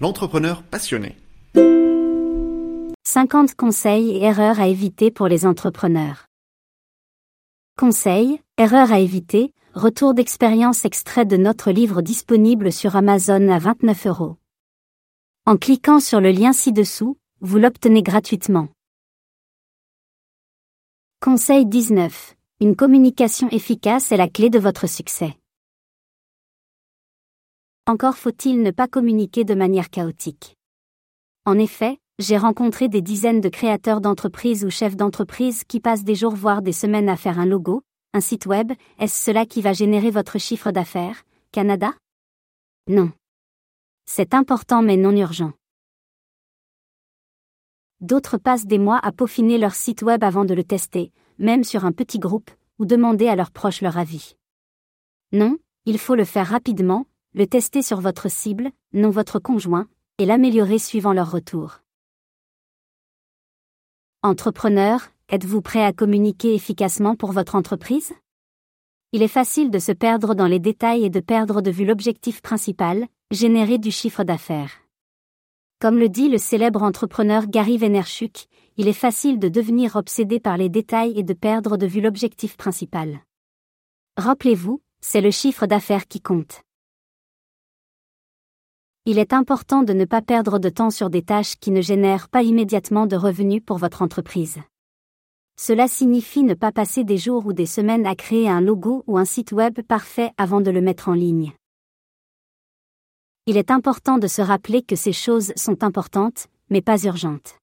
l'entrepreneur passionné. 50 conseils et erreurs à éviter pour les entrepreneurs. Conseils, erreurs à éviter, retour d'expérience extrait de notre livre disponible sur Amazon à 29 euros. En cliquant sur le lien ci-dessous, vous l'obtenez gratuitement. Conseil 19. Une communication efficace est la clé de votre succès. Encore faut-il ne pas communiquer de manière chaotique. En effet, j'ai rencontré des dizaines de créateurs d'entreprises ou chefs d'entreprise qui passent des jours voire des semaines à faire un logo, un site web, est-ce cela qui va générer votre chiffre d'affaires, Canada? Non. C'est important mais non urgent. D'autres passent des mois à peaufiner leur site web avant de le tester, même sur un petit groupe, ou demander à leurs proches leur avis. Non, il faut le faire rapidement, le tester sur votre cible, non votre conjoint, et l'améliorer suivant leur retour. Entrepreneur, êtes-vous prêt à communiquer efficacement pour votre entreprise? Il est facile de se perdre dans les détails et de perdre de vue l'objectif principal, générer du chiffre d'affaires. Comme le dit le célèbre entrepreneur Gary Vaynerchuk, il est facile de devenir obsédé par les détails et de perdre de vue l'objectif principal. Rappelez-vous, c'est le chiffre d'affaires qui compte. Il est important de ne pas perdre de temps sur des tâches qui ne génèrent pas immédiatement de revenus pour votre entreprise. Cela signifie ne pas passer des jours ou des semaines à créer un logo ou un site web parfait avant de le mettre en ligne. Il est important de se rappeler que ces choses sont importantes, mais pas urgentes.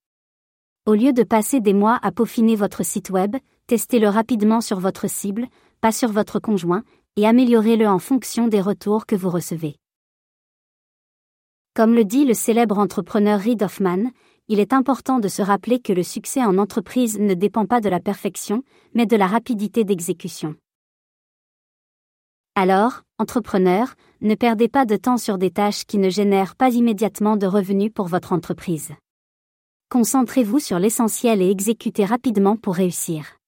Au lieu de passer des mois à peaufiner votre site web, testez-le rapidement sur votre cible, pas sur votre conjoint, et améliorez-le en fonction des retours que vous recevez. Comme le dit le célèbre entrepreneur Reid Hoffman, il est important de se rappeler que le succès en entreprise ne dépend pas de la perfection, mais de la rapidité d'exécution. Alors, entrepreneur, ne perdez pas de temps sur des tâches qui ne génèrent pas immédiatement de revenus pour votre entreprise. Concentrez-vous sur l'essentiel et exécutez rapidement pour réussir.